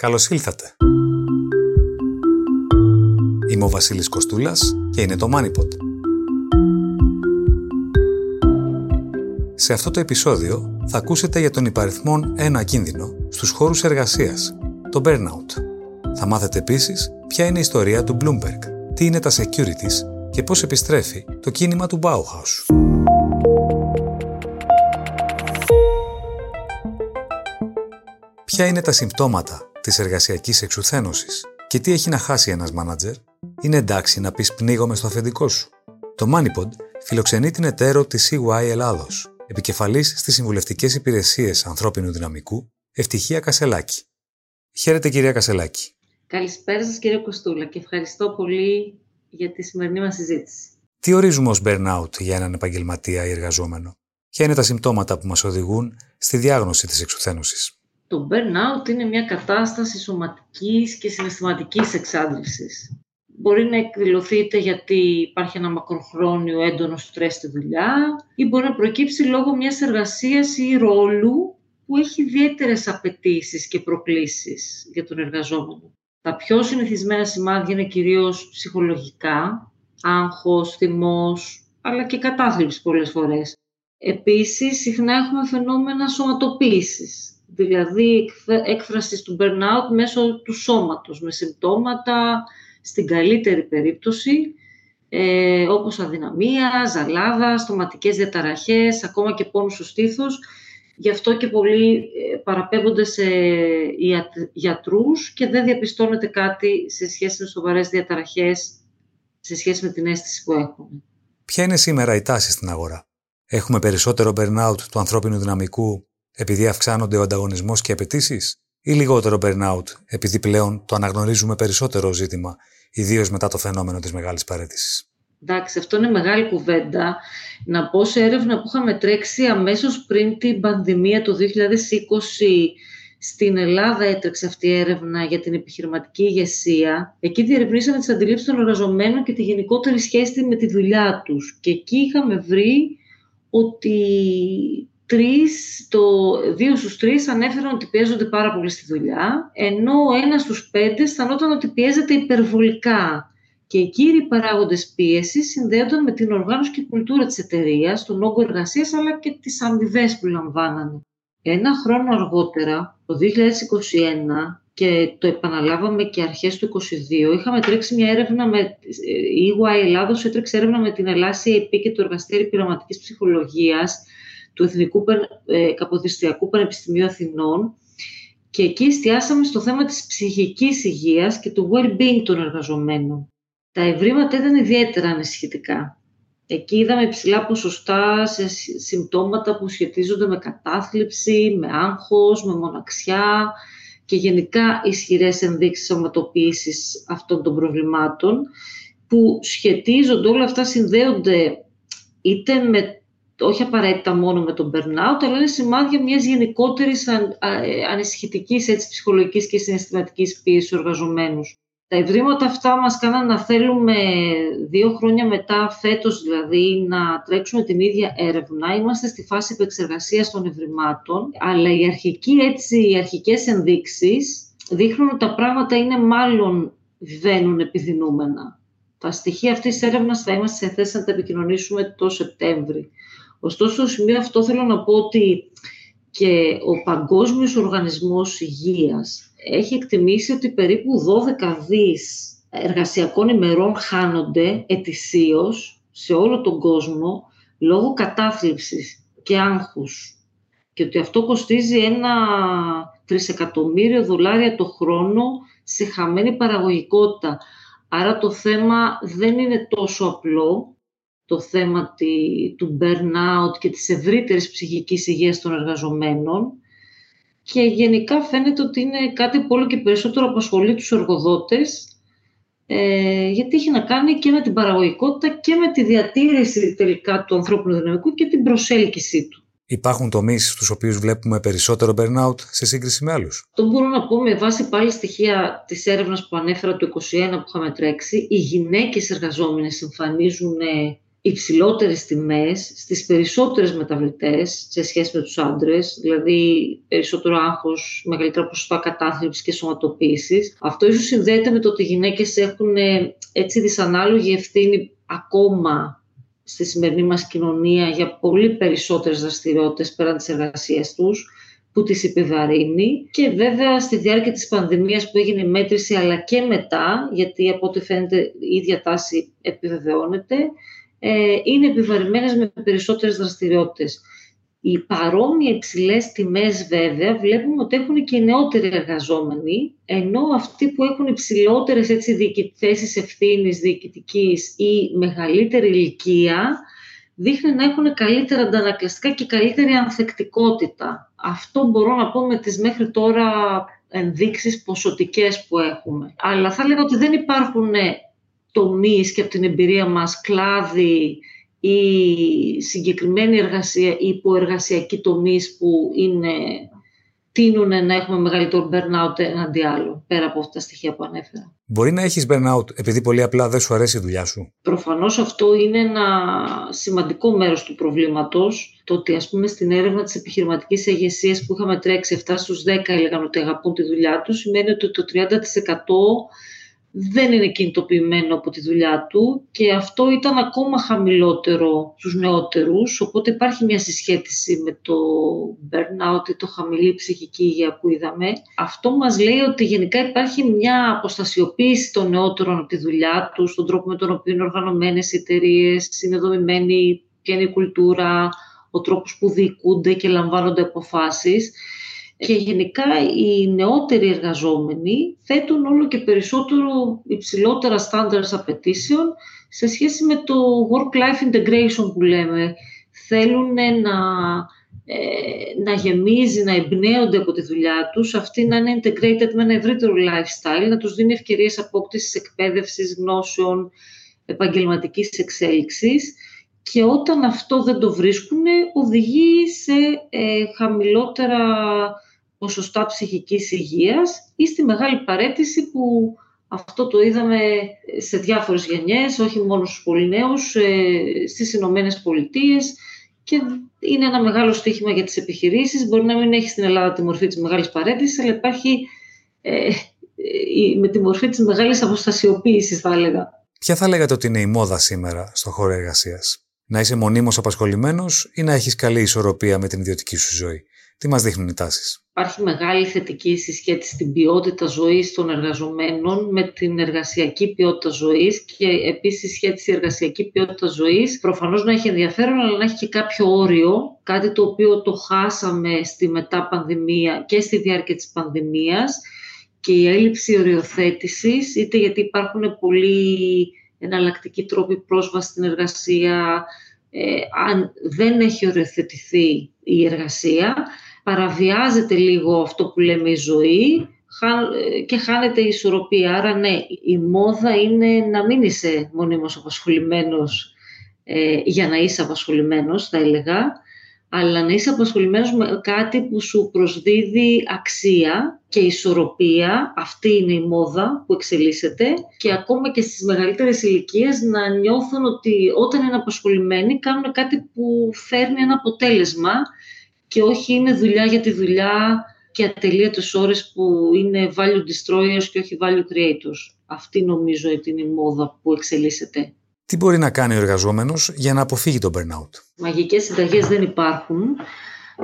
Καλώς ήλθατε. Είμαι ο Βασίλης Κοστούλας και είναι το MoneyPod. Σε αυτό το επεισόδιο θα ακούσετε για τον υπαριθμόν ένα κίνδυνο στους χώρους εργασίας, το burnout. Θα μάθετε επίσης ποια είναι η ιστορία του Bloomberg, τι είναι τα securities και πώς επιστρέφει το κίνημα του Bauhaus. Ποια είναι τα συμπτώματα της εργασιακής εξουθένωσης και τι έχει να χάσει ένας μάνατζερ, είναι εντάξει να πεις πνίγομαι στο αφεντικό σου. Το MoneyPod φιλοξενεί την εταίρο της CY Ελλάδος, επικεφαλής στις συμβουλευτικές υπηρεσίες ανθρώπινου δυναμικού, Ευτυχία Κασελάκη. Χαίρετε κυρία Κασελάκη. Καλησπέρα σας κύριε Κοστούλα και ευχαριστώ πολύ για τη σημερινή μας συζήτηση. Τι ορίζουμε ως burnout για έναν επαγγελματία ή εργαζόμενο; Ποια είναι τα συμπτώματα που μας οδηγούν στη διάγνωση της εξουθένωσης; Το burnout είναι μια κατάσταση σωματικής και συναισθηματικής εξάντλησης. Μπορεί να εκδηλωθεί είτε γιατί υπάρχει ένα μακροχρόνιο έντονο στρες στη δουλειά ή μπορεί να προκύψει λόγω μιας εργασίας ή ρόλου που έχει ιδιαίτερες απαιτήσεις και προκλήσεις για τον εργαζόμενο. Τα πιο συνηθισμένα σημάδια είναι κυρίως ψυχολογικά, άγχος, θυμός, αλλά και κατάθλιψη πολλές φορές. Επίσης, συχνά έχουμε φαινόμενα σωματοποίησης, δηλαδή έκφρασης του burnout μέσω του σώματος, με συμπτώματα, στην καλύτερη περίπτωση, ε, όπως αδυναμία, ζαλάδα, στοματικές διαταραχές, ακόμα και πόνους στο στήθος. Γι' αυτό και πολλοί ε, παραπέμπονται σε γιατρούς και δεν διαπιστώνεται κάτι σε σχέση με σοβαρές διαταραχές, σε σχέση με την αίσθηση που έχουν. Ποια είναι σήμερα η τάση στην αγορά; Έχουμε περισσότερο burnout του ανθρώπινου δυναμικού επειδή αυξάνονται ο ανταγωνισμός και οι απαιτήσεις, ή λιγότερο burnout επειδή πλέον το αναγνωρίζουμε περισσότερο ζήτημα, ιδίως μετά το φαινόμενο της μεγάλης παρέτησης. Εντάξει, αυτό είναι μεγάλη κουβέντα. Να πω σε έρευνα που είχαμε τρέξει αμέσως πριν την πανδημία το 2020 στην Ελλάδα έτρεξε αυτή η έρευνα για την επιχειρηματική ηγεσία. Εκεί διερευνήσαμε τις αντιλήψεις των εργαζομένων και τη γενικότερη σχέση με τη δουλειά τους. Και εκεί είχαμε βρει ότι τρεις, το δύο στους τρεις ανέφεραν ότι πιέζονται πάρα πολύ στη δουλειά, ενώ ο ένας στους πέντε αισθανόταν ότι πιέζεται υπερβολικά. Και οι κύριοι παράγοντες πίεσης συνδέονταν με την οργάνωση και κουλτούρα της εταιρείας, τον όγκο εργασίας αλλά και τις αμοιβές που λαμβάνανε. Ένα χρόνο αργότερα, το 2021, και το επαναλάβαμε και αρχές του 2022, είχαμε τρέξει μια έρευνα με... Η EY Ελλάδος έτρεξε έρευνα με την Ελλάσια ΕΠ και το Εργαστήριο Πειραματικής Ψυχολογίας του Εθνικού ε, Καποδιστριακού Πανεπιστημίου Αθηνών και εκεί εστιάσαμε στο θέμα της ψυχικής υγείας και του well-being των εργαζομένων. Τα ευρήματα ήταν ιδιαίτερα ανησυχητικά. Εκεί είδαμε υψηλά ποσοστά σε συμπτώματα που σχετίζονται με κατάθλιψη, με άγχος, με μοναξιά και γενικά ισχυρές ενδείξεις σωματοποίησης αυτών των προβλημάτων που σχετίζονται, όλα αυτά συνδέονται είτε με όχι απαραίτητα μόνο με τον burnout, αλλά είναι σημάδια μιας γενικότερης αν, ε, ανησυχητικής έτσι, ψυχολογικής και συναισθηματικής πίεσης στους εργαζομένους. Τα ευρήματα αυτά μας κάναν να θέλουμε δύο χρόνια μετά, φέτος δηλαδή, να τρέξουμε την ίδια έρευνα. Είμαστε στη φάση επεξεργασίας των ευρημάτων, αλλά οι, αρχικοί, έτσι, οι αρχικές ενδείξεις δείχνουν ότι τα πράγματα είναι μάλλον βαίνουν επιδεινούμενα. Τα στοιχεία αυτής της έρευνας θα είμαστε σε θέση να τα επικοινωνήσουμε το Σεπτέμβρη. Ωστόσο, στο σημείο αυτό θέλω να πω ότι και ο Παγκόσμιος Οργανισμός Υγείας έχει εκτιμήσει ότι περίπου 12 δις εργασιακών ημερών χάνονται ετησίως σε όλο τον κόσμο λόγω κατάθλιψης και άγχους και ότι αυτό κοστίζει ένα τρισεκατομμύριο δολάρια το χρόνο σε χαμένη παραγωγικότητα. Άρα το θέμα δεν είναι τόσο απλό το θέμα του burnout και της ευρύτερης ψυχικής υγείας των εργαζομένων και γενικά φαίνεται ότι είναι κάτι που όλο και περισσότερο απασχολεί τους εργοδότες ε, γιατί έχει να κάνει και με την παραγωγικότητα και με τη διατήρηση τελικά του ανθρώπινου δυναμικού και την προσέλκυσή του. Υπάρχουν τομείς στους οποίους βλέπουμε περισσότερο burnout σε σύγκριση με άλλους; Το μπορώ να πω με βάση πάλι στοιχεία της έρευνας που ανέφερα το 2021 που είχαμε τρέξει. Οι γυναίκες εργαζόμενες εμφανίζουν υψηλότερες τιμές στις περισσότερες μεταβλητές σε σχέση με τους άντρες, δηλαδή περισσότερο άγχος, μεγαλύτερα ποσοστά κατάθλιψης και σωματοποίησης. Αυτό ίσως συνδέεται με το ότι οι γυναίκες έχουν ε, έτσι δυσανάλογη ευθύνη ακόμα στη σημερινή μας κοινωνία για πολύ περισσότερες δραστηριότητες πέραν της εργασίας τους που τις επιβαρύνει και βέβαια στη διάρκεια της πανδημίας που έγινε η μέτρηση αλλά και μετά, γιατί από ό,τι φαίνεται η ίδια τάση επιβεβαιώνεται, ε, είναι επιβαρημένες με περισσότερες δραστηριότητες. Οι παρόμοιοι υψηλές τιμές, βέβαια, βλέπουμε ότι έχουν και οι νεότεροι εργαζόμενοι, ενώ αυτοί που έχουν υψηλότερες θέσεις ευθύνης διοικητικής ή μεγαλύτερη ηλικία, δείχνει να έχουν καλύτερα αντανακλαστικά και καλύτερη ανθεκτικότητα. Αυτό μπορώ να πω με τις μέχρι τώρα ενδείξεις ποσοτικές που έχουμε. Αλλά θα έλεγα ότι δεν υπάρχουν τομείς και από την εμπειρία μας κλάδι ή συγκεκριμένη εργασία ή υποεργασιακή τομείς που είναι, τείνουν να έχουμε μεγαλύτερο burnout εναντί άλλου, πέρα από αυτά τα στοιχεία που ανέφερα. Μπορεί να έχεις burnout επειδή πολύ απλά δεν σου αρέσει η δουλειά σου; Προφανώς αυτό είναι ένα σημαντικό μέρος του προβλήματος. Το ότι ας πούμε στην έρευνα της επιχειρηματικής ηγεσίας που είχαμε τρέξει 7 στους 10 έλεγαν ότι αγαπούν τη δουλειά τους, σημαίνει ότι το 30% δεν είναι κινητοποιημένο από τη δουλειά του και αυτό ήταν ακόμα χαμηλότερο στους νεότερους, οπότε υπάρχει μια συσχέτιση με το burnout ή το χαμηλή ψυχική υγεία που είδαμε. Αυτό μας λέει ότι γενικά υπάρχει μια αποστασιοποίηση των νεότερων από τη δουλειά τους, τον τρόπο με τον οποίο είναι οργανωμένες οι εταιρείες, είναι δομημένη ποια είναι η κουλτούρα, ο τρόπος που διοικούνται και λαμβάνονται αποφάσεις και γενικά οι νεότεροι εργαζόμενοι θέτουν όλο και περισσότερο υψηλότερα standards απαιτήσεων σε σχέση με το work-life integration που λέμε. Θέλουν να, ε, να γεμίζει, να εμπνέονται από τη δουλειά τους, αυτή να είναι integrated με ένα ευρύτερο lifestyle, να τους δίνει ευκαιρίες απόκτησης εκπαίδευσης, γνώσεων, επαγγελματικής εξέλιξης και όταν αυτό δεν το βρίσκουν οδηγεί σε ε, χαμηλότερα ποσοστά ψυχικής υγείας ή στη μεγάλη παρέτηση που αυτό το είδαμε σε διάφορες γενιές, όχι μόνο στους πολύ νέους, ε, στις Ηνωμένες Πολιτείες και είναι ένα μεγάλο στοίχημα για τις επιχειρήσεις. Μπορεί να μην έχει στην Ελλάδα τη μορφή της μεγάλης παρέτησης, αλλά υπάρχει ε, ε, με τη μορφή της μεγάλης αποστασιοποίησης, θα έλεγα. Ποια θα λέγατε ότι είναι η μόδα σήμερα στο χώρο εργασίας; Να είσαι μονίμως απασχολημένος ή να έχεις καλή ισορροπία με την ιδιωτική σου ζωή; Τι μας δείχνουν οι τάσεις; Υπάρχει μεγάλη θετική συσχέτιση στην ποιότητα ζωής των εργαζομένων με την εργασιακή ποιότητα ζωής και επίσης σχέση εργασιακή ποιότητα ζωής προφανώς να έχει ενδιαφέρον αλλά να έχει και κάποιο όριο, κάτι το οποίο το χάσαμε στη μετά πανδημία και στη διάρκεια της πανδημίας και η έλλειψη οριοθέτησης είτε γιατί υπάρχουν πολλοί εναλλακτικοί τρόποι πρόσβασης στην εργασία, ε, αν δεν έχει οριοθετηθεί η εργασία παραβιάζεται λίγο αυτό που λέμε η ζωή και χάνεται η ισορροπία. Άρα ναι, η μόδα είναι να μην είσαι μονίμως απασχολημένος ε, για να είσαι απασχολημένος, θα έλεγα, αλλά να είσαι απασχολημένος με κάτι που σου προσδίδει αξία και ισορροπία. Αυτή είναι η μόδα που εξελίσσεται και ακόμα και στις μεγαλύτερες ηλικίες να νιώθουν ότι όταν είναι απασχολημένοι κάνουν κάτι που φέρνει ένα αποτέλεσμα και όχι είναι δουλειά για τη δουλειά και ατελείωτες ώρες που είναι value destroyers και όχι value creators. Αυτή νομίζω ότι είναι η μόδα που εξελίσσεται. Τι μπορεί να κάνει ο εργαζόμενος για να αποφύγει το burnout; Μαγικές συνταγές δεν υπάρχουν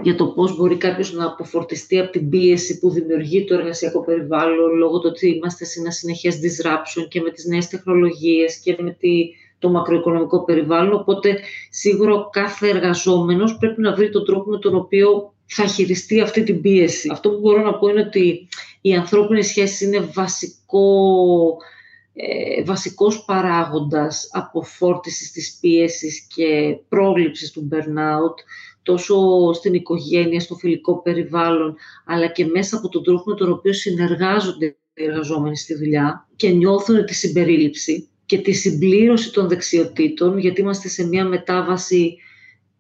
για το πώς μπορεί κάποιος να αποφορτιστεί από την πίεση που δημιουργεί το εργασιακό περιβάλλον λόγω του ότι είμαστε σε ένα συνεχές disruption και με τις νέες τεχνολογίες και με τη το μακροοικονομικό περιβάλλον, οπότε σίγουρα ο κάθε εργαζόμενος πρέπει να βρει τον τρόπο με τον οποίο θα χειριστεί αυτή την πίεση. Αυτό που μπορώ να πω είναι ότι οι ανθρώπινες σχέσεις είναι βασικό, ε, βασικός παράγοντας αποφόρτισης της πίεσης και πρόληψης του burnout, τόσο στην οικογένεια, στο φιλικό περιβάλλον, αλλά και μέσα από τον τρόπο με τον οποίο συνεργάζονται οι εργαζόμενοι στη δουλειά και νιώθουν τη συμπερίληψη και τη συμπλήρωση των δεξιοτήτων, γιατί είμαστε σε μια μετάβαση,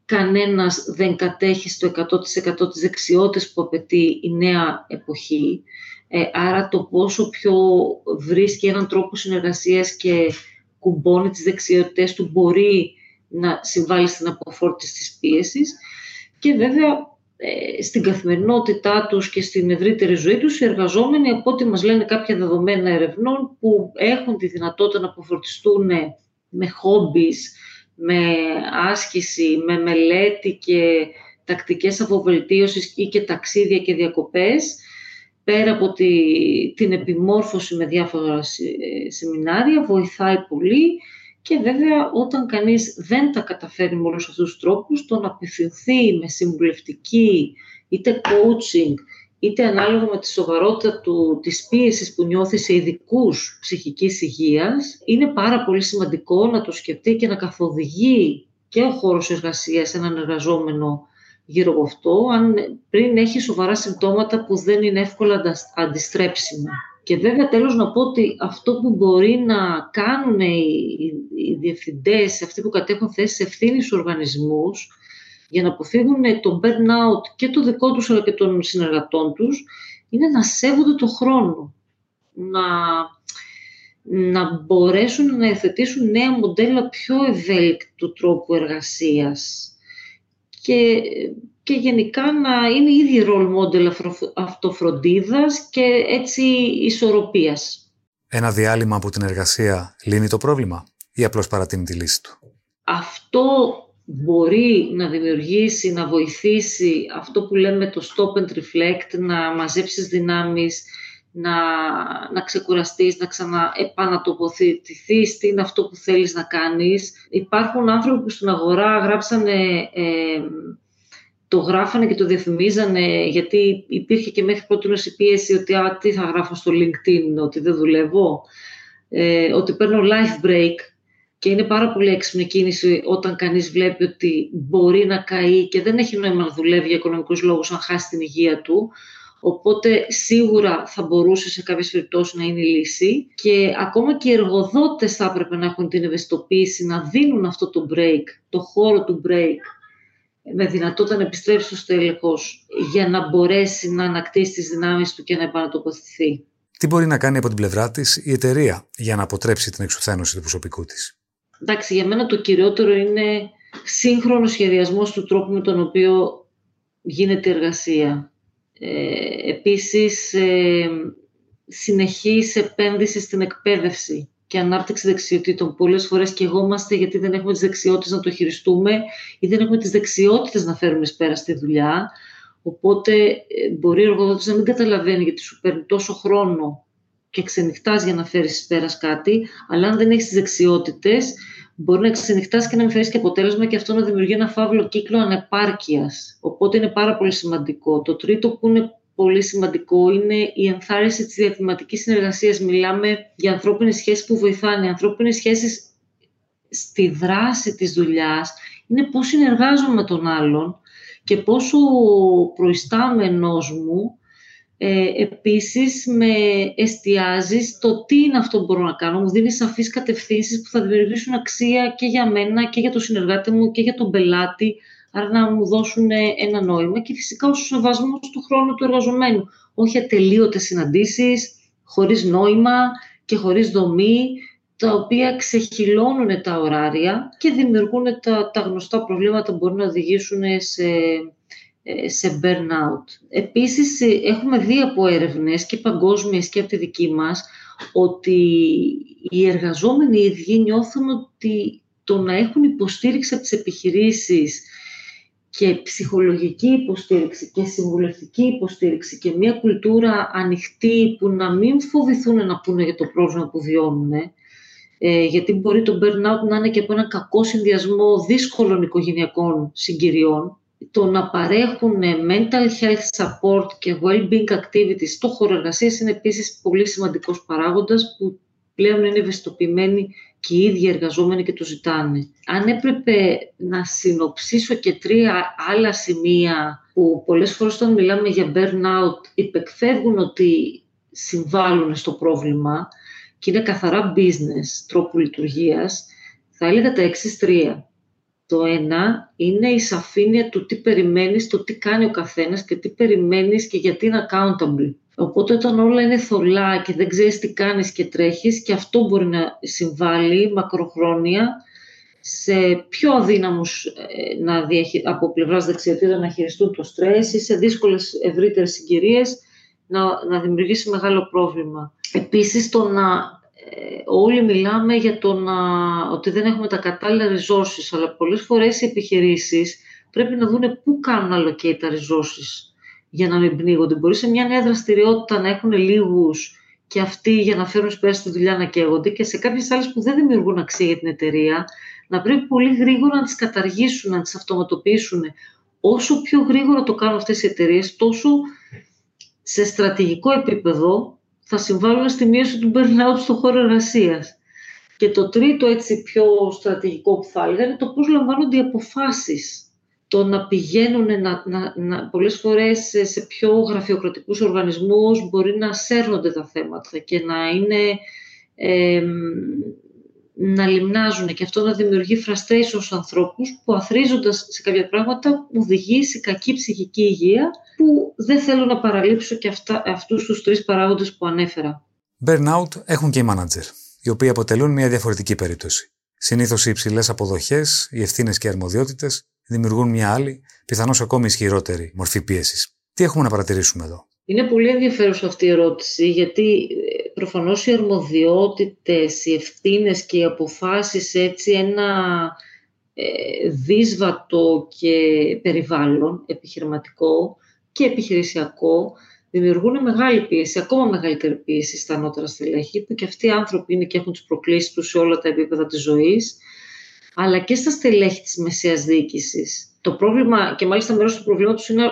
κανένας δεν κατέχει στο 100% τις δεξιότητες που απαιτεί η νέα εποχή. Ε, άρα το πόσο πιο βρίσκει έναν τρόπο συνεργασίας και κουμπώνει τις δεξιότητες του μπορεί να συμβάλλει στην αποφόρτιση της πίεσης και βέβαια ε, στην καθημερινότητά τους και στην ευρύτερη ζωή τους οι εργαζόμενοι από ό,τι μας λένε κάποια δεδομένα ερευνών που έχουν τη δυνατότητα να αποφορτιστούν με χόμπις, με άσκηση, με μελέτη και τακτικές αποβελτίωσης ή και ταξίδια και διακοπές, πέρα από τη, την επιμόρφωση με διάφορα σεμινάρια, βοηθάει πολύ και βέβαια όταν κανείς δεν τα καταφέρει με όλους αυτούς τους τρόπους, το να απευθυνθεί με συμβουλευτική είτε coaching, είτε ανάλογα με τη σοβαρότητα του, της πίεσης που νιώθει σε ειδικούς ψυχικής υγείας, είναι πάρα πολύ σημαντικό να το σκεφτεί και να καθοδηγεί και ο χώρος εργασίας έναν εργαζόμενο γύρω από αυτό, αν πριν έχει σοβαρά συμπτώματα που δεν είναι εύκολα αντιστρέψιμα. Και βέβαια τέλος να πω ότι αυτό που μπορεί να κάνουν οι, οι διευθυντές, αυτοί που κατέχουν θέσεις ευθύνης στους οργανισμούς, για να αποφύγουν το burnout και το δικό τους αλλά και των συνεργατών τους, είναι να σέβονται το χρόνο. Να, να μπορέσουν να εθετήσουν νέα μοντέλα πιο ευέλικτου τρόπου εργασίας και, και γενικά να είναι ήδη role model αυτοφροντίδας και έτσι ισορροπίας. Ένα διάλειμμα από την εργασία λύνει το πρόβλημα ή απλώς παρατείνει τη λύση του; Αυτό μπορεί να δημιουργήσει, να βοηθήσει αυτό που λέμε το stop and reflect, να μαζέψεις δυνάμεις, να, να ξεκουραστείς, να ξαναεπανατοποθετηθείς τι είναι αυτό που θέλεις να κάνεις. Υπάρχουν άνθρωποι που στην αγορά γράψανε, ε, το γράφανε και το διαφημίζανε γιατί υπήρχε και μέχρι πρώτη η πίεση ότι α, τι θα γράφω στο LinkedIn, ότι δεν δουλεύω, ε, ότι παίρνω life break και είναι πάρα πολύ έξυπνη κίνηση όταν κανείς βλέπει ότι μπορεί να καεί και δεν έχει νόημα να δουλεύει για οικονομικούς λόγους αν χάσει την υγεία του. Οπότε σίγουρα θα μπορούσε σε κάποιες περιπτώσεις να είναι η λύση και ακόμα και οι εργοδότες θα έπρεπε να έχουν την ευαισθητοποίηση να δίνουν αυτό το break, το χώρο του break με δυνατότητα να επιστρέψει στο τέλεχος για να μπορέσει να ανακτήσει τις δυνάμεις του και να επανατοποθετηθεί. Τι μπορεί να κάνει από την πλευρά της η εταιρεία για να αποτρέψει την εξουθένωση του προσωπικού της; Εντάξει, για μένα το κυριότερο είναι σύγχρονος σχεδιασμός του τρόπου με τον οποίο γίνεται η εργασία. Ε, επίσης, ε, συνεχής επένδυση στην εκπαίδευση και ανάπτυξη δεξιοτήτων. Πολλές φορές και εγώ είμαστε γιατί δεν έχουμε τις δεξιότητες να το χειριστούμε ή δεν έχουμε τις δεξιότητες να φέρουμε πέρα στη δουλειά. Οπότε ε, μπορεί ο εργοδότης να μην καταλαβαίνει γιατί σου παίρνει τόσο χρόνο και ξενυχτάς για να φέρεις πέρας κάτι, αλλά αν δεν έχεις τις δεξιότητες, μπορεί να ξενυχτάς και να μην φέρεις και αποτέλεσμα και αυτό να δημιουργεί ένα φαύλο κύκλο ανεπάρκειας. Οπότε είναι πάρα πολύ σημαντικό. Το τρίτο που είναι πολύ σημαντικό είναι η ενθάρρυνση της διαθυματικής συνεργασίας. Μιλάμε για ανθρώπινες σχέσεις που βοηθάνε. Οι ανθρώπινες σχέσεις στη δράση της δουλειάς είναι πώς συνεργάζομαι με τον άλλον και πόσο προϊστάμενος μου ε, επίσης με εστιάζει στο τι είναι αυτό που μπορώ να κάνω. Μου δίνει σαφείς κατευθύνσεις που θα δημιουργήσουν αξία και για μένα και για τον συνεργάτη μου και για τον πελάτη, άρα να μου δώσουν ένα νόημα και φυσικά ο σεβασμός του χρόνου του εργαζομένου. Όχι ατελείωτες συναντήσεις, χωρίς νόημα και χωρίς δομή, τα οποία ξεχυλώνουν τα ωράρια και δημιουργούν τα, τα γνωστά προβλήματα που μπορούν να οδηγήσουν σε ε, σε burnout. Επίσης, ε, έχουμε δει από έρευνες και παγκόσμιες και από τη δική μας ότι οι εργαζόμενοι οι ίδιοι νιώθουν ότι το να έχουν υποστήριξη από τις επιχειρήσεις και ψυχολογική υποστήριξη και συμβουλευτική υποστήριξη και μια κουλτούρα ανοιχτή που να μην φοβηθούν να πούνε για το πρόβλημα που βιώνουν, ε, γιατί μπορεί το burnout να είναι και από ένα κακό συνδυασμό δύσκολων οικογενειακών συγκυριών. Το να παρέχουν mental health support και well-being activities στο χώρο εργασίας είναι επίσης πολύ σημαντικός παράγοντας που πλέον είναι ευαισθητοποιημένοι και οι ίδιοι εργαζόμενοι και το ζητάνε. Αν έπρεπε να συνοψίσω και τρία άλλα σημεία που πολλές φορές όταν μιλάμε για burnout υπεκφεύγουν ότι συμβάλλουν στο πρόβλημα και είναι καθαρά business τρόπου λειτουργίας, θα έλεγα τα εξή τρία. Το ένα είναι η σαφήνεια του τι περιμένεις, το τι κάνει ο καθένας και τι περιμένεις και γιατί είναι accountable. Οπότε όταν όλα είναι θολά και δεν ξέρεις τι κάνεις και τρέχεις και αυτό μπορεί να συμβάλλει μακροχρόνια σε πιο αδύναμους ε, να διαχει... από πλευράς δεξιοτήτων να χειριστούν το στρες ή σε δύσκολες ευρύτερες συγκυρίες να, να δημιουργήσει μεγάλο πρόβλημα. Επίσης, το να ε, όλοι μιλάμε για το να, ότι δεν έχουμε τα κατάλληλα resources, αλλά πολλές φορές οι επιχειρήσεις πρέπει να δουν πού κάνουν allocate τα resources για να μην πνίγονται. Μπορεί σε μια νέα δραστηριότητα να έχουν λίγους και αυτοί για να φέρουν πέρα στη δουλειά να καίγονται και σε κάποιες άλλες που δεν δημιουργούν αξία για την εταιρεία να πρέπει πολύ γρήγορα να τις καταργήσουν, να τις αυτοματοποιήσουν. Όσο πιο γρήγορα το κάνουν αυτές οι εταιρείες, τόσο σε στρατηγικό επίπεδο θα συμβάλλουν στη μείωση του burnout στον χώρο εργασίας. Και το τρίτο έτσι πιο στρατηγικό που θα έλεγα είναι το πώς λαμβάνονται οι αποφάσεις. Το να πηγαίνουν να, να, να, πολλές φορές σε πιο γραφειοκρατικούς οργανισμούς μπορεί να σέρνονται τα θέματα και να είναι να λιμνάζουν και αυτό να δημιουργεί frustration στους ανθρώπους που αθρίζοντας σε κάποια πράγματα οδηγεί σε κακή ψυχική υγεία που δεν θέλω να παραλείψω και αυτά, αυτούς τους τρεις παράγοντες που ανέφερα. Burnout έχουν και οι manager, οι οποίοι αποτελούν μια διαφορετική περίπτωση. Συνήθως οι υψηλές αποδοχές, οι ευθύνες και οι αρμοδιότητες δημιουργούν μια άλλη, πιθανώς ακόμη ισχυρότερη μορφή πίεσης. Τι έχουμε να παρατηρήσουμε εδώ; Είναι πολύ ενδιαφέρουσα αυτή η ερώτηση, γιατί ε, προφανώς οι αρμοδιότητες, οι ευθύνες και οι αποφάσεις έτσι ένα ε, δύσβατο και περιβάλλον επιχειρηματικό και επιχειρησιακό δημιουργούν μεγάλη πίεση, ακόμα μεγαλύτερη πίεση στα ανώτερα στελέχη, που και αυτοί οι άνθρωποι είναι και έχουν τις προκλήσεις τους σε όλα τα επίπεδα της ζωής, αλλά και στα στελέχη της μεσαίας διοίκησης το πρόβλημα, και μάλιστα μέρος του προβλήματος είναι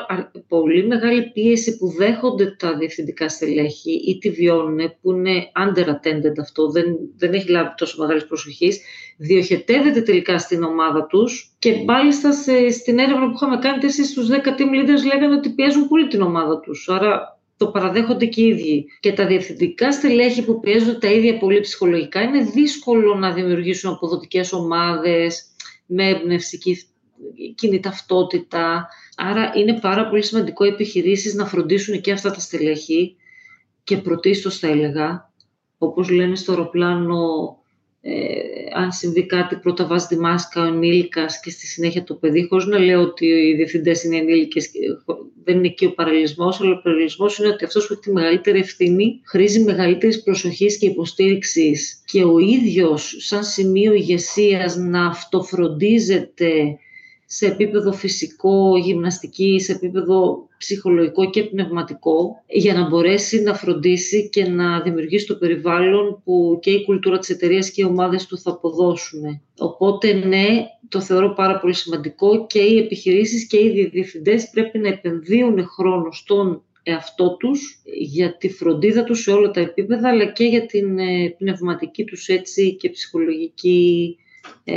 πολύ μεγάλη πίεση που δέχονται τα διευθυντικά στελέχη ή τη βιώνουν, που είναι underattended αυτό, δεν, δεν έχει λάβει τόσο μεγάλης προσοχής, διοχετεύεται τελικά στην ομάδα τους και μάλιστα σε, στην έρευνα που είχαμε κάνει, 4 στους 10 team leaders λέγανε ότι πιέζουν πολύ την ομάδα τους. Άρα το παραδέχονται και οι ίδιοι. Και τα διευθυντικά στελέχη που πιέζουν τα ίδια πολύ ψυχολογικά είναι δύσκολο να δημιουργήσουν αποδοτικές ομάδες με έμπνευση κοινή ταυτότητα. Άρα είναι πάρα πολύ σημαντικό οι επιχειρήσεις να φροντίσουν και αυτά τα στελέχη και πρωτίστως θα έλεγα, όπως λένε στο αεροπλάνο, ε, αν συμβεί κάτι πρώτα βάζεις τη μάσκα ο ενήλικας και στη συνέχεια το παιδί, χωρίς να λέω ότι οι διευθυντές είναι ενήλικες, δεν είναι εκεί ο παραλληλισμός, αλλά ο παραλληλισμός είναι ότι αυτός που έχει τη μεγαλύτερη ευθύνη χρήζει μεγαλύτερης προσοχής και υποστήριξης. Και ο ίδιος σαν σημείο ηγεσίας να αυτοφροντίζεται σε επίπεδο φυσικό, γυμναστική, σε επίπεδο ψυχολογικό και πνευματικό, για να μπορέσει να φροντίσει και να δημιουργήσει το περιβάλλον που και η κουλτούρα της εταιρείας και οι ομάδες του θα αποδώσουν. Οπότε ναι, το θεωρώ πάρα πολύ σημαντικό και οι επιχειρήσεις και οι διευθυντές πρέπει να επενδύουν χρόνο στον εαυτό τους, για τη φροντίδα τους σε όλα τα επίπεδα, αλλά και για την ε, πνευματική τους έτσι και ψυχολογική ε,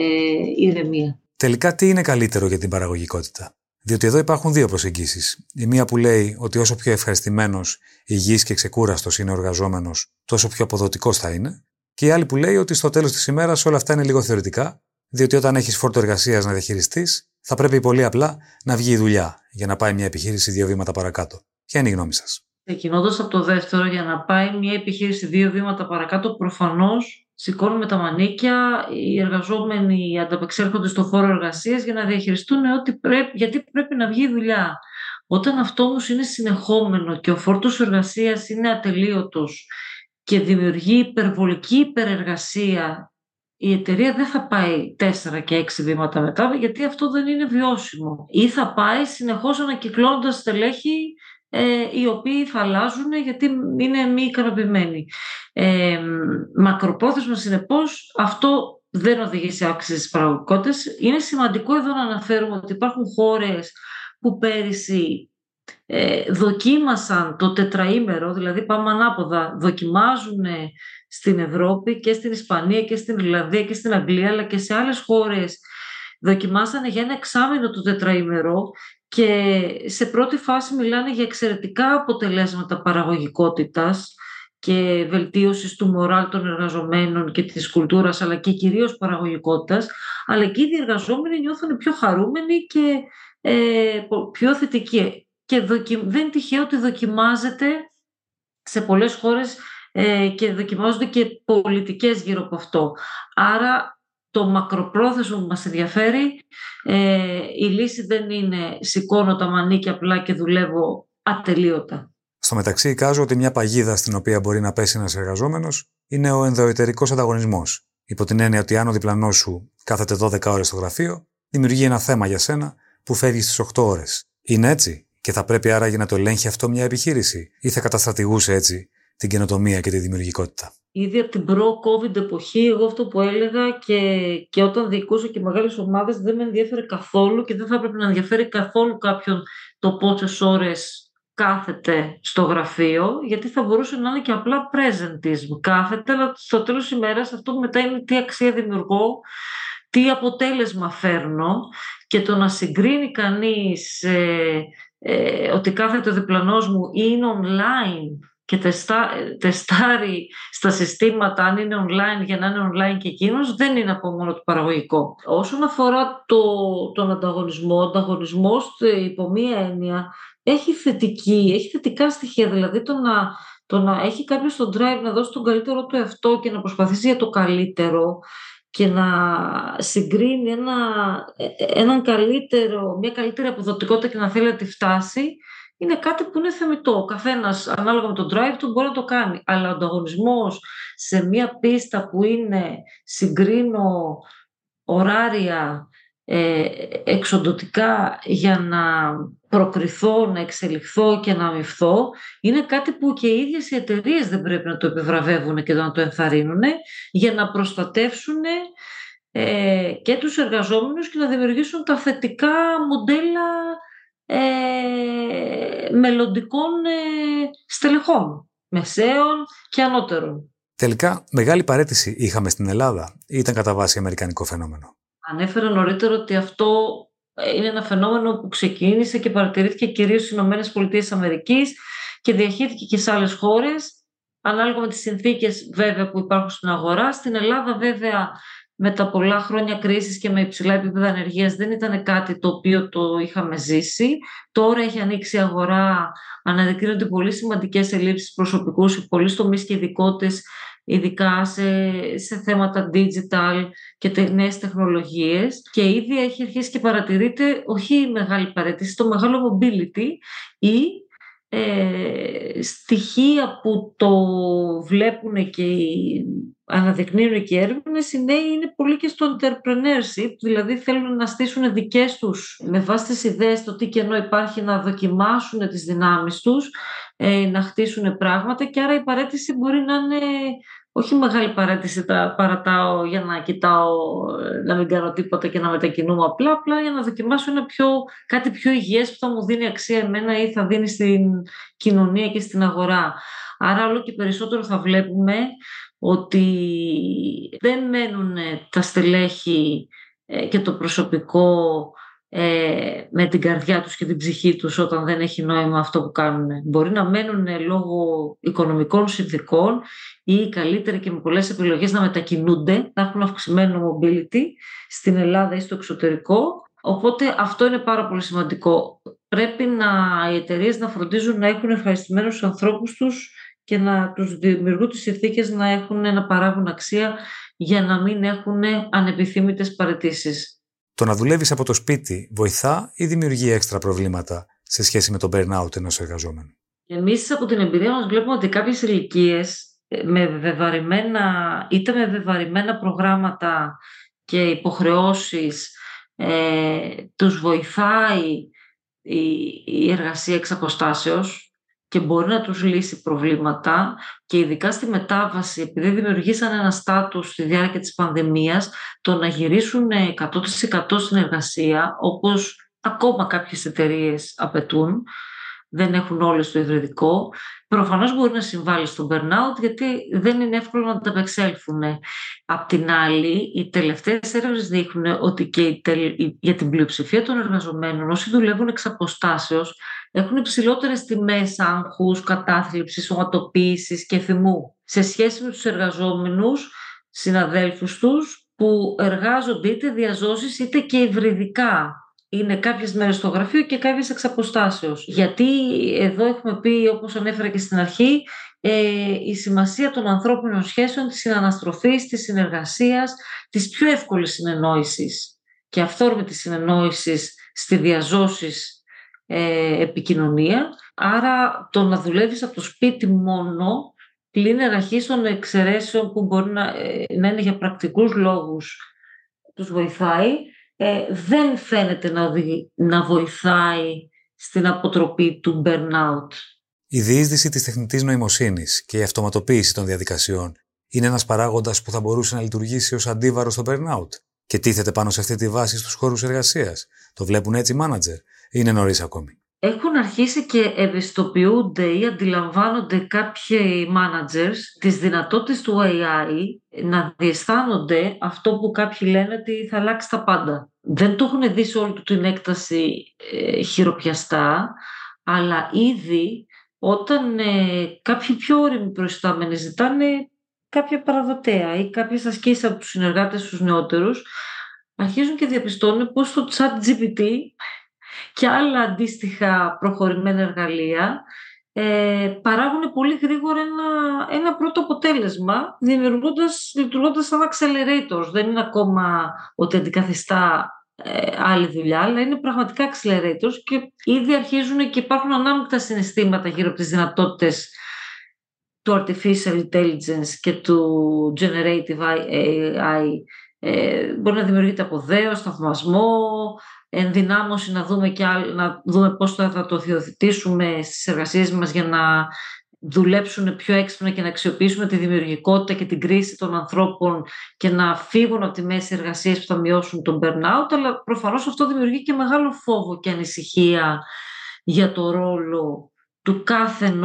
ηρεμία. Τελικά, τι είναι καλύτερο για την παραγωγικότητα; Διότι εδώ υπάρχουν δύο προσεγγίσεις. Η μία που λέει ότι όσο πιο ευχαριστημένος, υγιής και ξεκούραστος είναι ο εργαζόμενος, τόσο πιο αποδοτικός θα είναι. Και η άλλη που λέει ότι στο τέλος της ημέρας όλα αυτά είναι λίγο θεωρητικά, διότι όταν έχεις φόρτο εργασίας να διαχειριστείς, θα πρέπει πολύ απλά να βγει η δουλειά για να πάει μια επιχείρηση δύο βήματα παρακάτω. Ποια είναι η γνώμη σας; Ξεκινώντας από το δεύτερο, για να πάει μια επιχείρηση δύο βήματα παρακάτω, προφανώς σηκώνουμε τα μανίκια, οι εργαζόμενοι ανταπεξέρχονται στο χώρο εργασίας για να διαχειριστούν ό,τι πρέπει, γιατί πρέπει να βγει η δουλειά. Όταν αυτό όμως είναι συνεχόμενο και ο φόρτος εργασίας είναι ατελείωτος και δημιουργεί υπερβολική υπερεργασία, η εταιρεία δεν θα πάει τέσσερα και έξι βήματα μετά, γιατί αυτό δεν είναι βιώσιμο. Ή θα πάει συνεχώς ανακυκλώνοντας στελέχη ε, οι οποίοι θα αλλάζουν γιατί είναι μη ικανοποιημένοι. Ε, μακροπρόθεσμα, συνεπώς, αυτό δεν οδηγεί σε αύξηση της παραγωγικότητας. Είναι σημαντικό εδώ να αναφέρουμε ότι υπάρχουν χώρες που πέρυσι ε, δοκίμασαν το τετραήμερο, δηλαδή πάμε ανάποδα, δοκιμάζουν στην Ευρώπη και στην Ισπανία και στην Ιρλανδία και στην Αγγλία, αλλά και σε άλλες χώρες δοκιμάσανε για ένα εξάμεινο το τετραήμερο και σε πρώτη φάση μιλάνε για εξαιρετικά αποτελέσματα παραγωγικότητας και βελτίωσης του μοράλ των εργαζομένων και της κουλτούρας αλλά και κυρίως παραγωγικότητας αλλά και οι εργαζόμενοι νιώθουν πιο χαρούμενοι και ε, πιο θετικοί και δεν είναι τυχαίο ότι δοκιμάζεται σε πολλές χώρες ε, και δοκιμάζονται και πολιτικές γύρω από αυτό. Άρα το μακροπρόθεσμο που μας ενδιαφέρει. Ε, η λύση δεν είναι σηκώνω τα μανίκια απλά και δουλεύω ατελείωτα. Στο μεταξύ, εικάζω ότι μια παγίδα στην οποία μπορεί να πέσει ένας εργαζόμενος είναι ο ενδοετερικό ανταγωνισμός. Υπό την έννοια ότι αν ο διπλανός σου κάθεται 12 ώρες στο γραφείο, δημιουργεί ένα θέμα για σένα που φεύγει στις 8 ώρες. Είναι έτσι, και θα πρέπει άραγε να το ελέγχει αυτό μια επιχείρηση, ή θα καταστρατηγούσε έτσι την καινοτομία και τη δημιουργικότητα. Ήδη από την προ-COVID εποχή, εγώ αυτό που έλεγα και, και όταν διοικούσα και μεγάλες ομάδες, δεν με ενδιαφέρει καθόλου και δεν θα έπρεπε να ενδιαφέρει καθόλου κάποιον το πόσες ώρες κάθεται στο γραφείο, γιατί θα μπορούσε να είναι και απλά presentism. Κάθεται, αλλά στο τέλος της ημέρας αυτό που μετά είναι τι αξία δημιουργώ, τι αποτέλεσμα φέρνω και το να συγκρίνει κανείς ε, ε, ότι κάθεται ο διπλανός μου είναι online και τεστά, τεστάρει στα συστήματα αν είναι online για να είναι online και εκείνος, δεν είναι από μόνο του παραγωγικό. Όσον αφορά το, τον ανταγωνισμό, ο ανταγωνισμός υπό μία έννοια έχει θετική, έχει θετικά στοιχεία. Δηλαδή το να, το να έχει κάποιος τον drive να δώσει τον καλύτερο του εαυτό και να προσπαθήσει για το καλύτερο και να συγκρίνει ένα, έναν καλύτερο, μια καλύτερη αποδοτικότητα και να θέλει να τη φτάσει, είναι κάτι που είναι θεμητό. Ο καθένας, ανάλογα με τον drive του, μπορεί να το κάνει. Αλλά ο ανταγωνισμός σε μια πίστα που είναι συγκρίνω ωράρια ε, εξοντοτικά για να προκριθώ, να εξελιχθώ και να αμυφθώ είναι κάτι που και οι ίδιες οι εταιρείες δεν πρέπει να το επιβραβεύουν και να το ενθαρρύνουν για να προστατεύσουν ε, και τους εργαζόμενους και να δημιουργήσουν τα θετικά μοντέλα ε, μελλοντικών ε, στελεχών, μεσαίων και ανώτερων. Τελικά, μεγάλη παρέτηση είχαμε στην Ελλάδα ή ήταν κατά βάση αμερικανικό φαινόμενο; Ανέφερα νωρίτερα ότι αυτό ε, είναι ένα φαινόμενο που ξεκίνησε και παρατηρήθηκε κυρίως στις Ηνωμένες Πολιτείες Αμερικής και διαχείριθηκε και σε άλλες χώρες, ανάλογα με τις συνθήκες βέβαια που υπάρχουν στην αγορά. Στην Ελλάδα βέβαια με τα πολλά χρόνια κρίσης και με υψηλά επίπεδα ανεργίας δεν ήταν κάτι το οποίο το είχαμε ζήσει. Τώρα έχει ανοίξει η αγορά, αναδεικνύονται πολύ σημαντικές ελλείψεις προσωπικούς σε πολλοί τομείς και ειδικότητες ειδικά σε, σε θέματα digital και τε, νέες τεχνολογίες και ήδη έχει αρχίσει και παρατηρείται όχι η μεγάλη παρέτηση, το μεγάλο mobility ή ε, στοιχεία που το βλέπουν και αναδεικνύουν και οι έρευνες, οι νέοι είναι πολύ και στο entrepreneurship, δηλαδή θέλουν να στήσουν δικές τους με βάση τις ιδέες το τι κενό υπάρχει να δοκιμάσουν τις δυνάμεις τους, ε, να χτίσουν πράγματα και άρα η παρέτηση μπορεί να είναι όχι μεγάλη παρέτηση, τα παρατάω για να κοιτάω, να μην κάνω τίποτα και να μετακινούμε απλά, απλά για να δοκιμάσω ένα πιο, κάτι πιο υγιές που θα μου δίνει αξία εμένα ή θα δίνει στην κοινωνία και στην αγορά. Άρα όλο και περισσότερο θα βλέπουμε ότι δεν μένουν τα στελέχη ε, και το προσωπικό ε, με την καρδιά τους και την ψυχή τους όταν δεν έχει νόημα αυτό που κάνουν. Μπορεί να μένουν λόγω οικονομικών συνθήκων ή καλύτερα και με πολλές επιλογές να μετακινούνται, να έχουν αυξημένο mobility στην Ελλάδα ή στο εξωτερικό. Οπότε αυτό είναι πάρα πολύ σημαντικό. Πρέπει να, οι εταιρείες να φροντίζουν να έχουν ευχαριστημένους ανθρώπους τους και να τους δημιουργούν τις συνθήκες να έχουν να παράγουν αξία για να μην έχουν ανεπιθύμητες παρετήσεις. Το να δουλεύεις από το σπίτι βοηθά ή δημιουργεί έξτρα προβλήματα σε σχέση με το burnout ενός εργαζόμενου; Εμείς από την εμπειρία μας βλέπουμε ότι κάποιες ηλικίες ε, με βεβαρημένα, είτε με βεβαρημένα προγράμματα και υποχρεώσεις ε, τους βοηθάει η, η εργασία εξ αποστάσεως και μπορεί να τους λύσει προβλήματα και ειδικά στη μετάβαση, επειδή δημιουργήσαν ένα στάτους στη διάρκεια της πανδημίας, το να γυρίσουν 100% στην εργασία, όπως ακόμα κάποιες εταιρείες απαιτούν, δεν έχουν όλες το ιδρυτικό, προφανώς μπορεί να συμβάλλει στο burnout γιατί δεν είναι εύκολο να τα απεξέλθουν. Απ' την άλλη, οι τελευταίες έρευνες δείχνουν ότι και για την πλειοψηφία των εργαζομένων όσοι δουλεύουν εξ αποστάσεως έχουν υψηλότερες τιμές άγχους, κατάθλιψης, σωματοποίηση και θυμού. Σε σχέση με τους εργαζόμενους συναδέλφους τους που εργάζονται είτε διαζώσεις είτε και υβριδικά. Είναι κάποιες μέρες στο γραφείο και κάποιες εξ Γιατί εδώ έχουμε πει, όπως ανέφερα και στην αρχή, ε, η σημασία των ανθρώπινων σχέσεων, της συναναστροφής, της συνεργασίας, της πιο εύκολης συνεννόησης. Και αυθόρμητης συνεννόησης στη διαζώσεις ε, επικοινωνία. Άρα το να δουλεύεις από το σπίτι μόνο πλην εραχής των εξαιρέσεων που μπορεί να, ε, να είναι για πρακτικούς λόγους τους βοηθάει, ε, δεν φαίνεται να, να βοηθάει στην αποτροπή του burnout. Η διείσδυση της τεχνητής νοημοσύνης και η αυτοματοποίηση των διαδικασιών είναι ένας παράγοντας που θα μπορούσε να λειτουργήσει ως αντίβαρο στο burnout και τίθεται πάνω σε αυτή τη βάση στους χώρους εργασίας. Το βλέπουν έτσι οι μάνατζερ ή είναι νωρίς ακόμη έχουν αρχίσει και ευαισθητοποιούνται ή αντιλαμβάνονται κάποιοι managers τις δυνατότητες του AI να διαισθάνονται αυτό που κάποιοι λένε ότι θα αλλάξει τα πάντα. Δεν το έχουν δει σε όλη του την έκταση ε, χειροπιαστά, αλλά ήδη όταν ε, κάποιοι πιο όριμοι προϊστάμενοι ζητάνε κάποια παραδοτέα ή κάποιες ασκήσεις από τους συνεργάτες τους νεότερους, αρχίζουν και διαπιστώνουν πως το chat GPT και άλλα αντίστοιχα προχωρημένα εργαλεία ε, παράγουν πολύ γρήγορα ένα, ένα πρώτο αποτέλεσμα δημιουργώντας, λειτουργώντας σαν accelerators. Δεν είναι ακόμα ότι αντικαθιστά ε, άλλη δουλειά, αλλά είναι πραγματικά accelerators και ήδη αρχίζουν και υπάρχουν ανάμεικτα συναισθήματα γύρω από τις δυνατότητες του artificial intelligence και του generative AI. Ε, μπορεί να δημιουργείται από δέος, θαυμασμό, ενδυνάμωση να δούμε, και να δούμε πώς θα, το διοθετήσουμε στις εργασίες μας για να δουλέψουν πιο έξυπνα και να αξιοποιήσουμε τη δημιουργικότητα και την κρίση των ανθρώπων και να φύγουν από τη μέση εργασίες που θα μειώσουν τον burnout, αλλά προφανώς αυτό δημιουργεί και μεγάλο φόβο και ανησυχία για το ρόλο του κάθε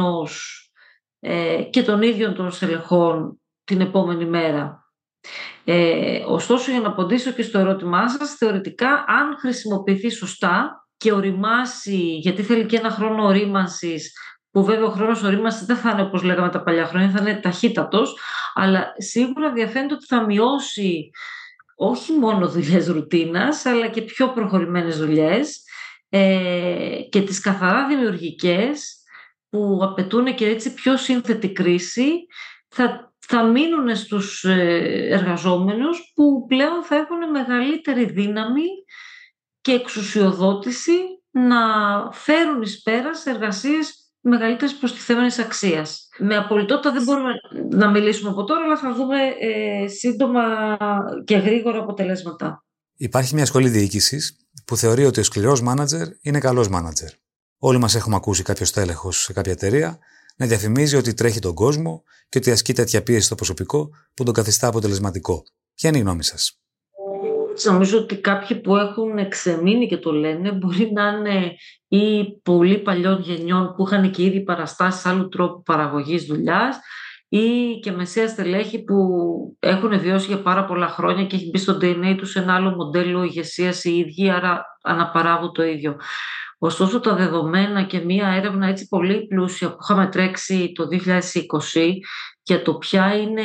ε, και των ίδιων των στελεχών την επόμενη μέρα. Ε, ωστόσο, για να απαντήσω και στο ερώτημά σας, θεωρητικά, αν χρησιμοποιηθεί σωστά και οριμάσει, γιατί θέλει και ένα χρόνο ορίμανσης, που βέβαια ο χρόνος ορίμανσης δεν θα είναι όπως λέγαμε τα παλιά χρόνια, θα είναι ταχύτατος, αλλά σίγουρα διαφαίνεται ότι θα μειώσει όχι μόνο δουλειές ρουτίνας, αλλά και πιο προχωρημένες δουλειές ε, και τις καθαρά δημιουργικές που απαιτούν και έτσι πιο σύνθετη κρίση, θα θα μείνουν στους ε, εργαζόμενους που πλέον θα έχουν μεγαλύτερη δύναμη και εξουσιοδότηση να φέρουν εις πέρας σε εργασίες μεγαλύτερης προστιθέμενης αξίας. Με απολυτότητα δεν μπορούμε να μιλήσουμε από τώρα, αλλά θα δούμε ε, σύντομα και γρήγορα αποτελέσματα. Υπάρχει μια σχολή διοίκησης που θεωρεί ότι ο σκληρός μάνατζερ είναι καλός μάνατζερ. Όλοι μας έχουμε ακούσει κάποιο τέλεχος σε κάποια εταιρεία να διαφημίζει ότι τρέχει τον κόσμο και ότι ασκεί τέτοια πίεση στο προσωπικό που τον καθιστά αποτελεσματικό. Ποια είναι η γνώμη σας; Νομίζω ότι κάποιοι που έχουν εξεμείνει και το λένε μπορεί να είναι ή πολύ παλιών γενιών που είχαν και ήδη παραστάσεις άλλου τρόπου παραγωγής δουλειάς ή και μεσαία στελέχη που έχουν βιώσει για πάρα πολλά χρόνια και έχει μπει στο DNA τους ένα άλλο μοντέλο ηγεσίας οι ίδιοι, άρα αναπαράγουν το ίδιο. Ωστόσο τα δεδομένα και μία έρευνα έτσι πολύ πλούσια που είχαμε τρέξει το 2020 για το ποια είναι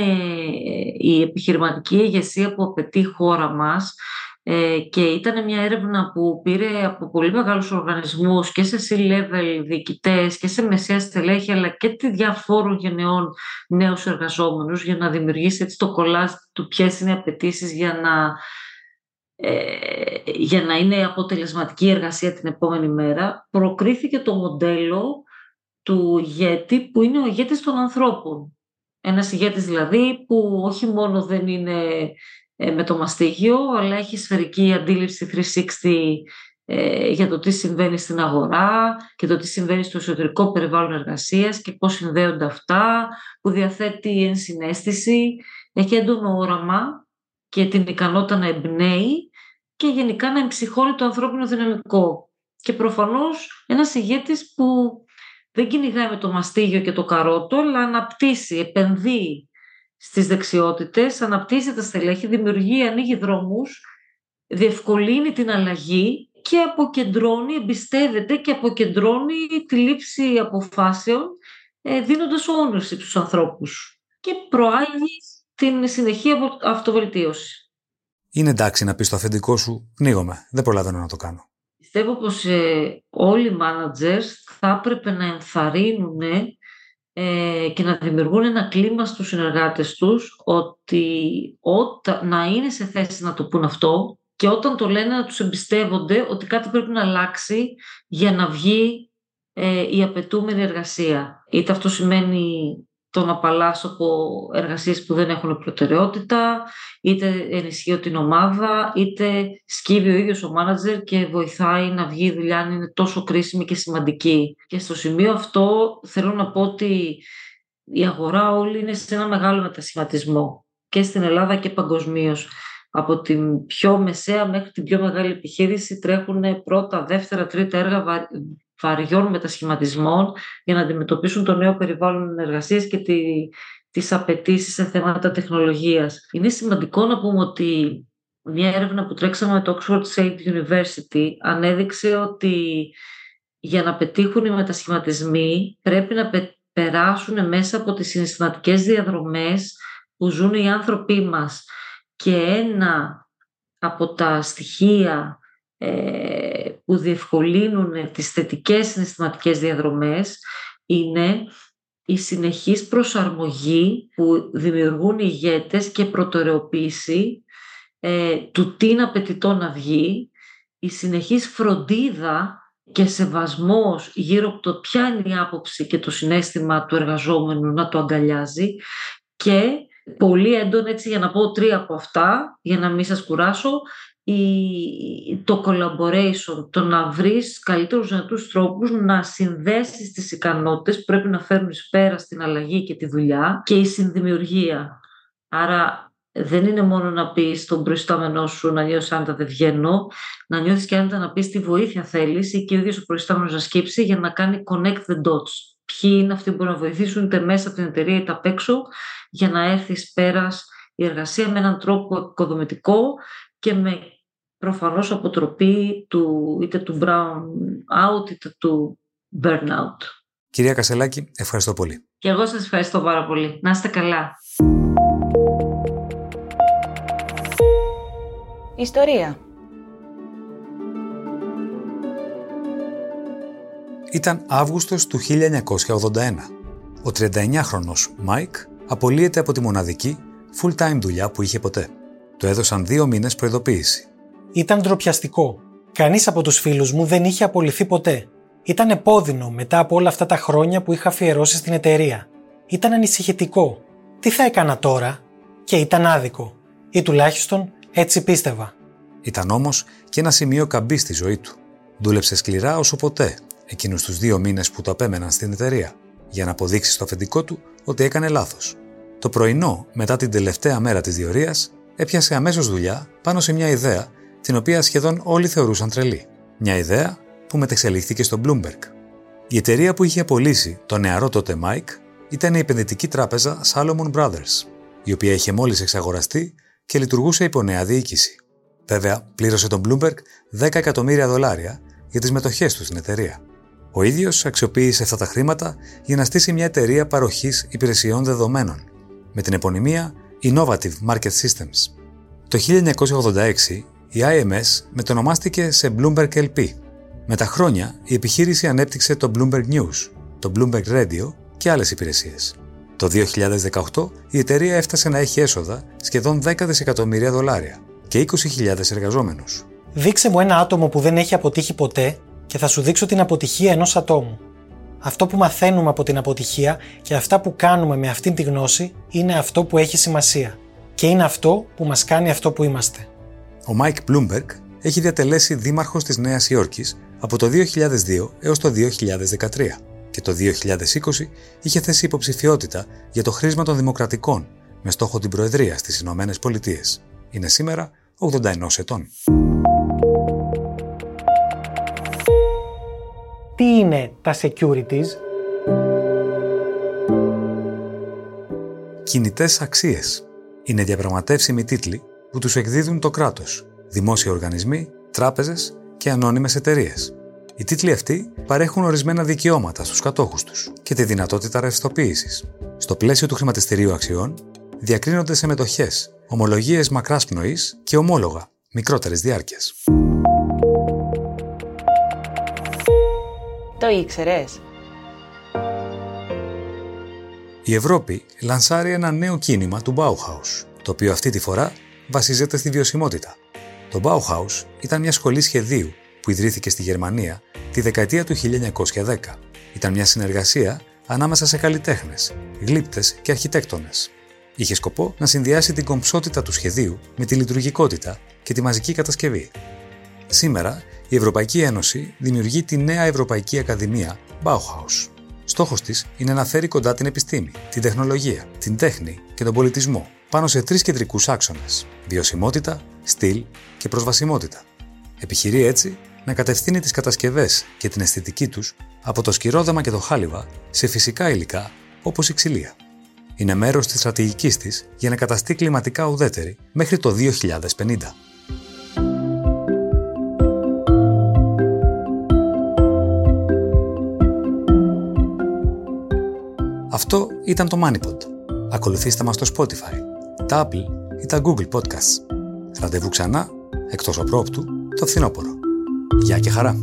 η επιχειρηματική ηγεσία που απαιτεί η χώρα μας ε, και ήταν μια έρευνα που πήρε από πολύ μεγάλους οργανισμούς και σε C-level διοικητές και σε μεσαία στελέχη αλλά και τη διαφόρων γενεών νέους εργαζόμενους για να δημιουργήσει έτσι το κολλάζ του ποιες είναι οι απαιτήσεις για να ε, για να είναι αποτελεσματική η εργασία την επόμενη μέρα, προκρίθηκε το μοντέλο του ηγέτη που είναι ο ηγέτης των ανθρώπων. Ένας ηγέτης δηλαδή που όχι μόνο δεν είναι ε, με το μαστίγιο, αλλά έχει σφαιρική αντίληψη 360 ε, για το τι συμβαίνει στην αγορά και το τι συμβαίνει στο εσωτερικό περιβάλλον εργασίας και πώς συνδέονται αυτά, που διαθέτει ενσυναίσθηση, έχει έντονο όραμα και την ικανότητα να εμπνέει και γενικά να εμψυχώνει το ανθρώπινο δυναμικό. Και προφανώς ένας ηγέτης που δεν κυνηγάει με το μαστίγιο και το καρότο, αλλά αναπτύσσει, επενδύει στις δεξιότητες, αναπτύσσει τα στελέχη, δημιουργεί, ανοίγει δρόμους, διευκολύνει την αλλαγή και αποκεντρώνει, εμπιστεύεται και αποκεντρώνει τη λήψη αποφάσεων, ε, δίνοντας όνωση στους ανθρώπους και προάγει την συνεχή αυτοβελτίωση είναι εντάξει να πεις στο αφεντικό σου: Πνίγομαι, δεν προλαβαίνω να το κάνω. πιστεύω πως ε, όλοι οι managers θα έπρεπε να ενθαρρύνουν ε, και να δημιουργούν ένα κλίμα στους συνεργάτες τους ότι όταν, να είναι σε θέση να το πούν αυτό και όταν το λένε να τους εμπιστεύονται ότι κάτι πρέπει να αλλάξει για να βγει ε, η απαιτούμενη εργασία. Είτε αυτό σημαίνει το να απαλλάσσω από εργασίες που δεν έχουν προτεραιότητα, είτε ενισχύω την ομάδα, είτε σκύβει ο ίδιος ο μάνατζερ και βοηθάει να βγει η δουλειά αν είναι τόσο κρίσιμη και σημαντική. Και στο σημείο αυτό θέλω να πω ότι η αγορά όλη είναι σε ένα μεγάλο μετασχηματισμό και στην Ελλάδα και παγκοσμίως. Από την πιο μεσαία μέχρι την πιο μεγάλη επιχείρηση τρέχουν πρώτα, δεύτερα, τρίτα έργα βαριών μετασχηματισμών για να αντιμετωπίσουν το νέο περιβάλλον εργασίας και τη, τις απαιτήσεις σε θέματα τεχνολογίας. Είναι σημαντικό να πούμε ότι μια έρευνα που τρέξαμε με το Oxford State University ανέδειξε ότι για να πετύχουν οι μετασχηματισμοί πρέπει να περάσουν μέσα από τις συναισθηματικές διαδρομές που ζουν οι άνθρωποι μας. Και ένα από τα στοιχεία ε, που διευκολύνουν τις θετικές συναισθηματικές διαδρομές είναι η συνεχής προσαρμογή που δημιουργούν οι ηγέτες και προτεραιοποίηση ε, του τι είναι απαιτητό να βγει, η συνεχής φροντίδα και σεβασμός γύρω από το ποια είναι η άποψη και το συνέστημα του εργαζόμενου να το αγκαλιάζει και πολύ έντονο έτσι για να πω τρία από αυτά για να μην σας κουράσω το collaboration, το να βρεις καλύτερους δυνατούς τρόπους να συνδέσεις τις ικανότητες που πρέπει να φέρουν εις πέρα στην αλλαγή και τη δουλειά και η συνδημιουργία. Άρα δεν είναι μόνο να πεις στον προϊστάμενό σου να νιώσεις άνετα δεν βγαίνω, να νιώθεις και άνετα να πεις τι βοήθεια θέλεις ή και ο ίδιος ο προϊστάμενος να σκύψει για να κάνει connect the dots. Ποιοι είναι αυτοί που μπορούν να βοηθήσουν είτε μέσα από την εταιρεία είτε απ' έξω για να έρθει πέρας η εργασία με έναν τρόπο οικοδομητικό και με προφανώς αποτροπή του, είτε του brown out είτε του burnout. Κυρία Κασελάκη, ευχαριστώ πολύ. Και εγώ σας ευχαριστώ πάρα πολύ. Να είστε καλά. Ιστορία Ήταν Αύγουστος του 1981. Ο 39χρονος Μάικ απολύεται από τη μοναδική full-time δουλειά που είχε ποτέ. Του έδωσαν δύο μήνες προειδοποίηση. Ήταν ντροπιαστικό. Κανείς από τους φίλους μου δεν είχε απολυθεί ποτέ. Ήταν επώδυνο μετά από όλα αυτά τα χρόνια που είχα αφιερώσει στην εταιρεία. Ήταν ανησυχητικό. Τι θα έκανα τώρα, και ήταν άδικο. Ή τουλάχιστον έτσι πίστευα. Ήταν όμως και ένα σημείο καμπή στη ζωή του. Δούλεψε σκληρά όσο ποτέ εκείνους τους δύο μήνες που το απέμεναν στην εταιρεία, για να αποδείξεις στο αφεντικό του ότι έκανε λάθος. Το πρωινό, μετά την τελευταία μέρα της διορίας, έπιασε αμέσως δουλειά πάνω σε μια ιδέα την οποία σχεδόν όλοι θεωρούσαν τρελή. Μια ιδέα που μετεξελίχθηκε στο Bloomberg. Η εταιρεία που είχε απολύσει το νεαρό τότε Mike ήταν η επενδυτική τράπεζα Salomon Brothers, η οποία είχε μόλις εξαγοραστεί και λειτουργούσε υπό νέα διοίκηση. Βέβαια, πλήρωσε τον Bloomberg 10 εκατομμύρια δολάρια για τις μετοχές του στην εταιρεία. Ο ίδιος αξιοποίησε αυτά τα χρήματα για να στήσει μια εταιρεία παροχής υπηρεσιών δεδομένων, με την επωνυμία Innovative Market Systems. Το 1986 η IMS μετονομάστηκε σε Bloomberg LP. Με τα χρόνια, η επιχείρηση ανέπτυξε το Bloomberg News, το Bloomberg Radio και άλλες υπηρεσίες. Το 2018 η εταιρεία έφτασε να έχει έσοδα σχεδόν 10 δισεκατομμύρια δολάρια και 20.000 εργαζόμενους. Δείξε μου ένα άτομο που δεν έχει αποτύχει ποτέ και θα σου δείξω την αποτυχία ενός ατόμου. Αυτό που μαθαίνουμε από την αποτυχία και αυτά που κάνουμε με αυτήν τη γνώση είναι αυτό που έχει σημασία. Και είναι αυτό που μας κάνει αυτό που είμαστε. Ο Μάικ Bloomberg έχει διατελέσει δήμαρχος της Νέας Υόρκης από το 2002 έως το 2013 και το 2020 είχε θέσει υποψηφιότητα για το χρήσμα των Δημοκρατικών με στόχο την Προεδρία στις Ηνωμένες Πολιτείες. Είναι σήμερα 81 ετών. Τι είναι τα securities? Κινητές αξίες. Είναι διαπραγματεύσιμοι τίτλοι που τους εκδίδουν το κράτος, δημόσιοι οργανισμοί, τράπεζες και ανώνυμες εταιρείες. Οι τίτλοι αυτοί παρέχουν ορισμένα δικαιώματα στους κατόχους τους και τη δυνατότητα ρευστοποίησης. Στο πλαίσιο του χρηματιστηρίου αξιών διακρίνονται σε μετοχές, ομολογίες μακράς πνοής και ομόλογα μικρότερης διάρκειας. Το ήξερες; Η Ευρώπη λανσάρει ένα νέο κίνημα του Bauhaus, το οποίο αυτή τη φορά βασίζεται στη βιωσιμότητα. Το Bauhaus ήταν μια σχολή σχεδίου που ιδρύθηκε στη Γερμανία τη δεκαετία του 1910. Ήταν μια συνεργασία ανάμεσα σε καλλιτέχνες, γλύπτες και αρχιτέκτονες. Είχε σκοπό να συνδυάσει την κομψότητα του σχεδίου με τη λειτουργικότητα και τη μαζική κατασκευή. Σήμερα, η Ευρωπαϊκή Ένωση δημιουργεί τη νέα Ευρωπαϊκή Ακαδημία Bauhaus. Στόχος της είναι να φέρει κοντά την επιστήμη, την τεχνολογία, την τέχνη και τον πολιτισμό πάνω σε τρεις κεντρικούς άξονες: βιωσιμότητα, στυλ και προσβασιμότητα. Επιχειρεί έτσι να κατευθύνει τις κατασκευές και την αισθητική τους από το σκυρόδεμα και το χάλιβα σε φυσικά υλικά όπως η ξυλία. Είναι μέρος της στρατηγικής της για να καταστεί κλιματικά ουδέτερη μέχρι το 2050. Αυτό ήταν το MoneyPod. Ακολουθήστε μας στο Spotify, τα Apple ή τα Google Podcasts. Ραντεβού ξανά, εκτός οπρόπτου, το φθινόπωρο. Γεια και χαρά!